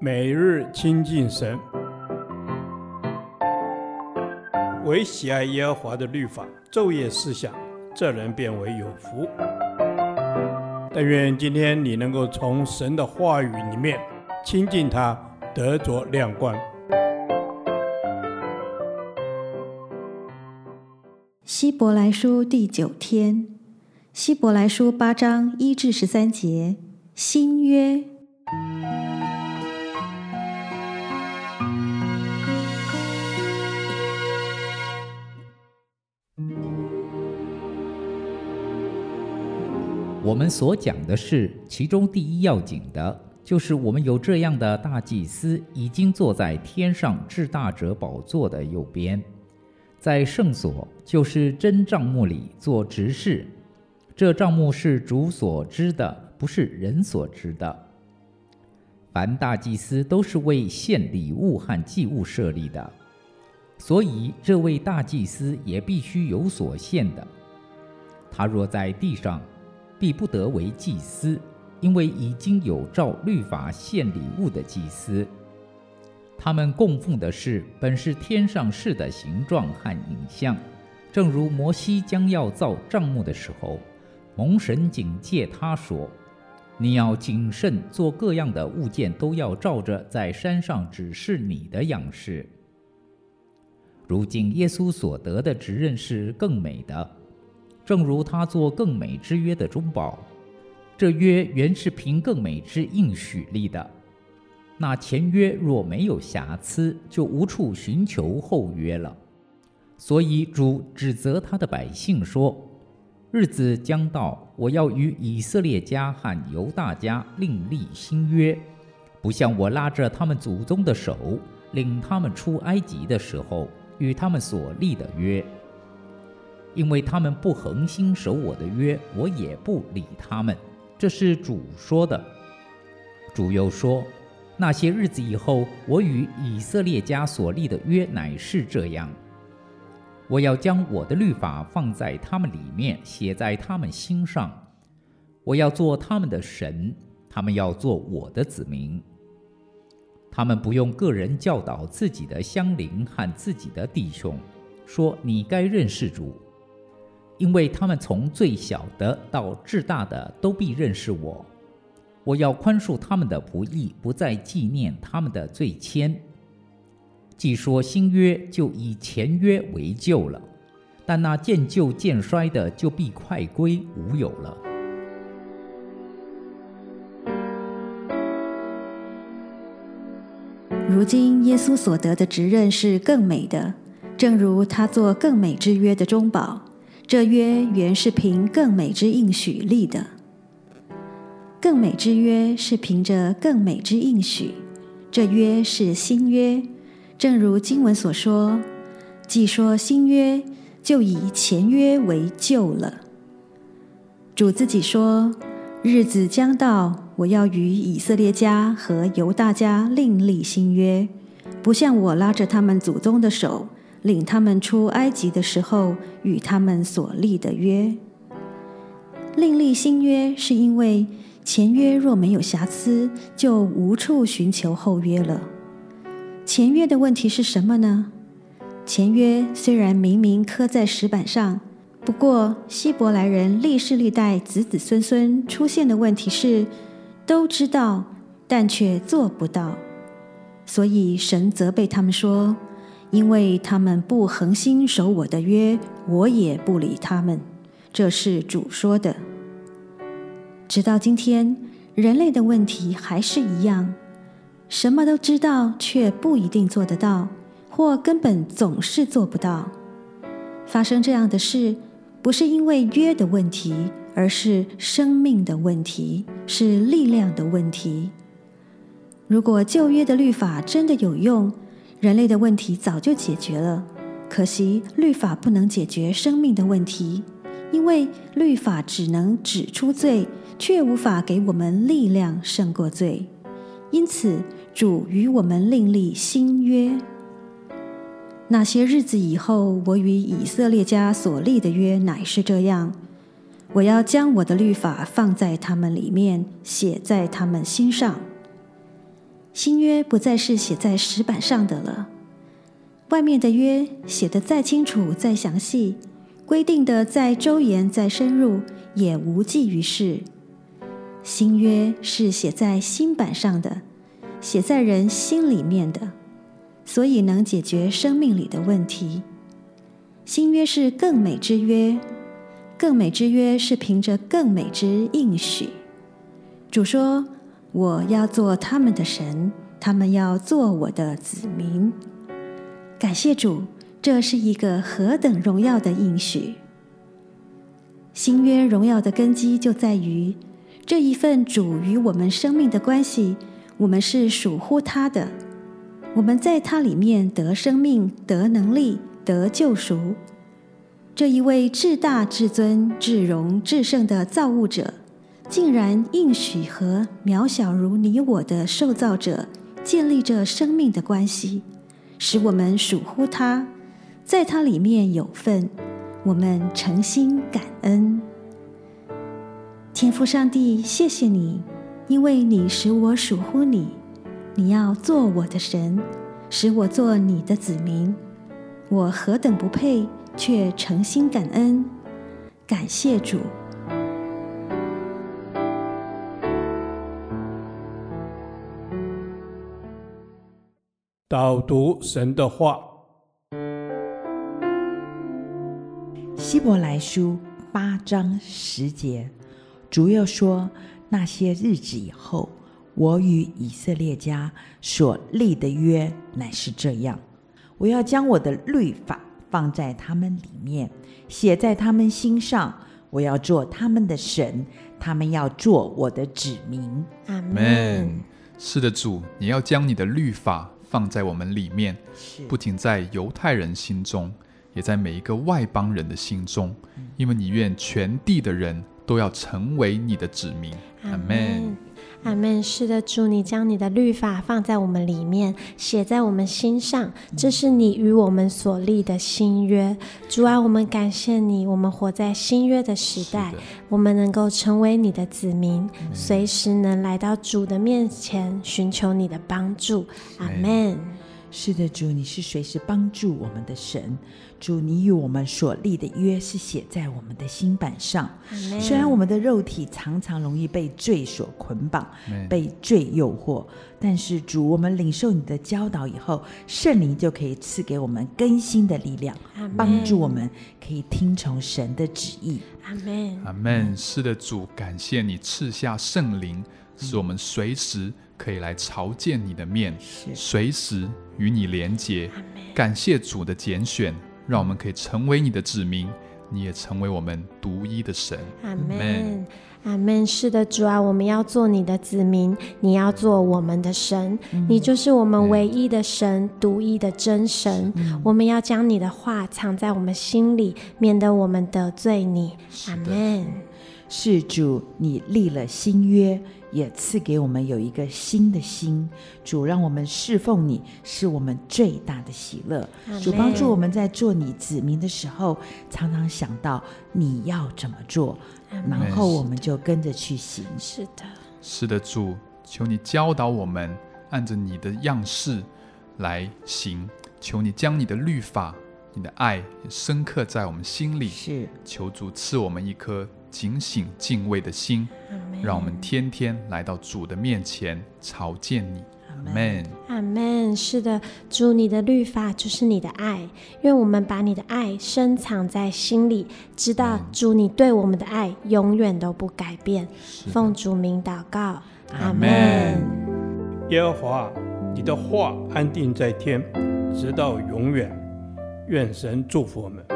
每日亲近神，唯喜爱耶和华的律法，昼夜思想，这人便为有福。但愿今天你能够从神的话语里面亲近他，得着亮光。希伯来书第九天，希伯来书八章一至十三节，新约。我们所讲的是其中第一要紧的，就是我们有这样的大祭司，已经坐在天上至大者宝座的右边，在圣所，就是真帐幕里做执事。这帐幕是主所知的，不是人所知的。凡大祭司都是为献礼物和祭物设立的，所以这位大祭司也必须有所献的。他若在地上，必不得为祭司，因为已经有照律法献礼物的祭司。他们供奉的是本是天上事的形状和影像，正如摩西将要造帐幕的时候，蒙神警戒他说：“你要谨慎做各样的物件，都要照着在山上指示你的样式。”如今耶稣所得的职任是更美的。正如他做更美之约的中保，这约原是凭更美之应许立的。那前约若没有瑕疵，就无处寻求后约了。所以主指责他的百姓说：“日子将到，我要与以色列家和犹大家另立新约，不像我拉着他们祖宗的手，领他们出埃及的时候与他们所立的约。”因为他们不恒心守我的约，我也不理他们。这是主说的。主又说：那些日子以后，我与以色列家所立的约乃是这样：我要将我的律法放在他们里面，写在他们心上。我要做他们的神，他们要做我的子民。他们不用个人教导自己的乡邻和自己的弟兄，说你该认识主。因为他们从最小的到至大的都必认识我，我要宽恕他们的不义，不再纪念他们的罪愆。既说新约，就以前约为旧了，但那渐旧渐衰的，就必快归无有了。如今耶稣所得的职任是更美的，正如他做更美之约的中保。这约原是凭更美之应许立的，更美之约是凭着更美之应许。这约是新约，正如经文所说：“既说新约，就以前约为旧了。”主自己说：“日子将到，我要与以色列家和犹大家另立新约，不像我拉着他们祖宗的手。”领他们出埃及的时候，与他们所立的约，另立新约，是因为前约若没有瑕疵，就无处寻求后约了。前约的问题是什么呢？前约虽然明明刻在石板上，不过希伯来人历世历代子子孙孙出现的问题是，都知道，但却做不到，所以神责备他们说。因为他们不恒心守我的约，我也不理他们。这是主说的。直到今天，人类的问题还是一样：什么都知道，却不一定做得到，或根本总是做不到。发生这样的事，不是因为约的问题，而是生命的问题，是力量的问题。如果旧约的律法真的有用，人类的问题早就解决了，可惜律法不能解决生命的问题，因为律法只能指出罪，却无法给我们力量胜过罪。因此，主与我们另立新约。那些日子以后，我与以色列家所立的约乃是这样：我要将我的律法放在他们里面，写在他们心上。新约不再是写在石板上的了，外面的约写得再清楚、再详细，规定的再周延、再深入，也无济于事。新约是写在新板上的，写在人心里面的，所以能解决生命里的问题。新约是更美之约，更美之约是凭着更美之应许。主说。我要做他们的神，他们要做我的子民。感谢主，这是一个何等荣耀的应许！新约荣耀的根基就在于这一份主与我们生命的关系，我们是属乎他的，我们在他里面得生命、得能力、得救赎。这一位至大、至尊、至荣、至圣的造物者。竟然应许和渺小如你我的受造者建立着生命的关系，使我们属乎他，在他里面有份。我们诚心感恩，天父上帝，谢谢你，因为你使我属乎你，你要做我的神，使我做你的子民。我何等不配，却诚心感恩，感谢主。导读神的话，希伯来书八章十节，主又说：那些日子以后，我与以色列家所立的约乃是这样：我要将我的律法放在他们里面，写在他们心上。我要做他们的神，他们要做我的子民。阿门。是的，主，你要将你的律法。放在我们里面，不仅在犹太人心中，也在每一个外邦人的心中，因为你愿全地的人都要成为你的子民。阿门。阿门。是的，主，你将你的律法放在我们里面，写在我们心上，这是你与我们所立的新约。主啊，我们感谢你，我们活在新约的时代，我们能够成为你的子民，随时能来到主的面前寻求你的帮助。阿门。是的，主，你是随时帮助我们的神。主，你与我们所立的约是写在我们的心板上。虽然我们的肉体常常容易被罪所捆绑，被罪诱惑，但是主，我们领受你的教导以后，圣灵就可以赐给我们更新的力量，帮助我们可以听从神的旨意。阿门。阿门。是的，主，感谢你赐下圣灵，使我们随时。可以来朝见你的面，随时与你连结。感谢主的拣选，让我们可以成为你的子民，你也成为我们独一的神。阿门，阿门。是的，主啊，我们要做你的子民，你要做我们的神，嗯、你就是我们唯一的神，独一的真神。我们要将你的话藏在我们心里，免得我们得罪你。阿门。是主，你立了新约。也赐给我们有一个新的心，主让我们侍奉你，是我们最大的喜乐。主帮助我们在做你子民的时候，常常想到你要怎么做，然后我们就跟着去行。是的，是的，主，求你教导我们按着你的样式来行，求你将你的律法、你的爱深刻在我们心里。是，求主赐我们一颗。警醒敬畏的心，让我们天天来到主的面前朝见你。阿门。阿门。是的，主，你的律法就是你的爱，愿我们把你的爱深藏在心里，知道主你对我们的爱永远都不改变。奉主名祷告，阿门。耶和华，你的话安定在天，直到永远。愿神祝福我们。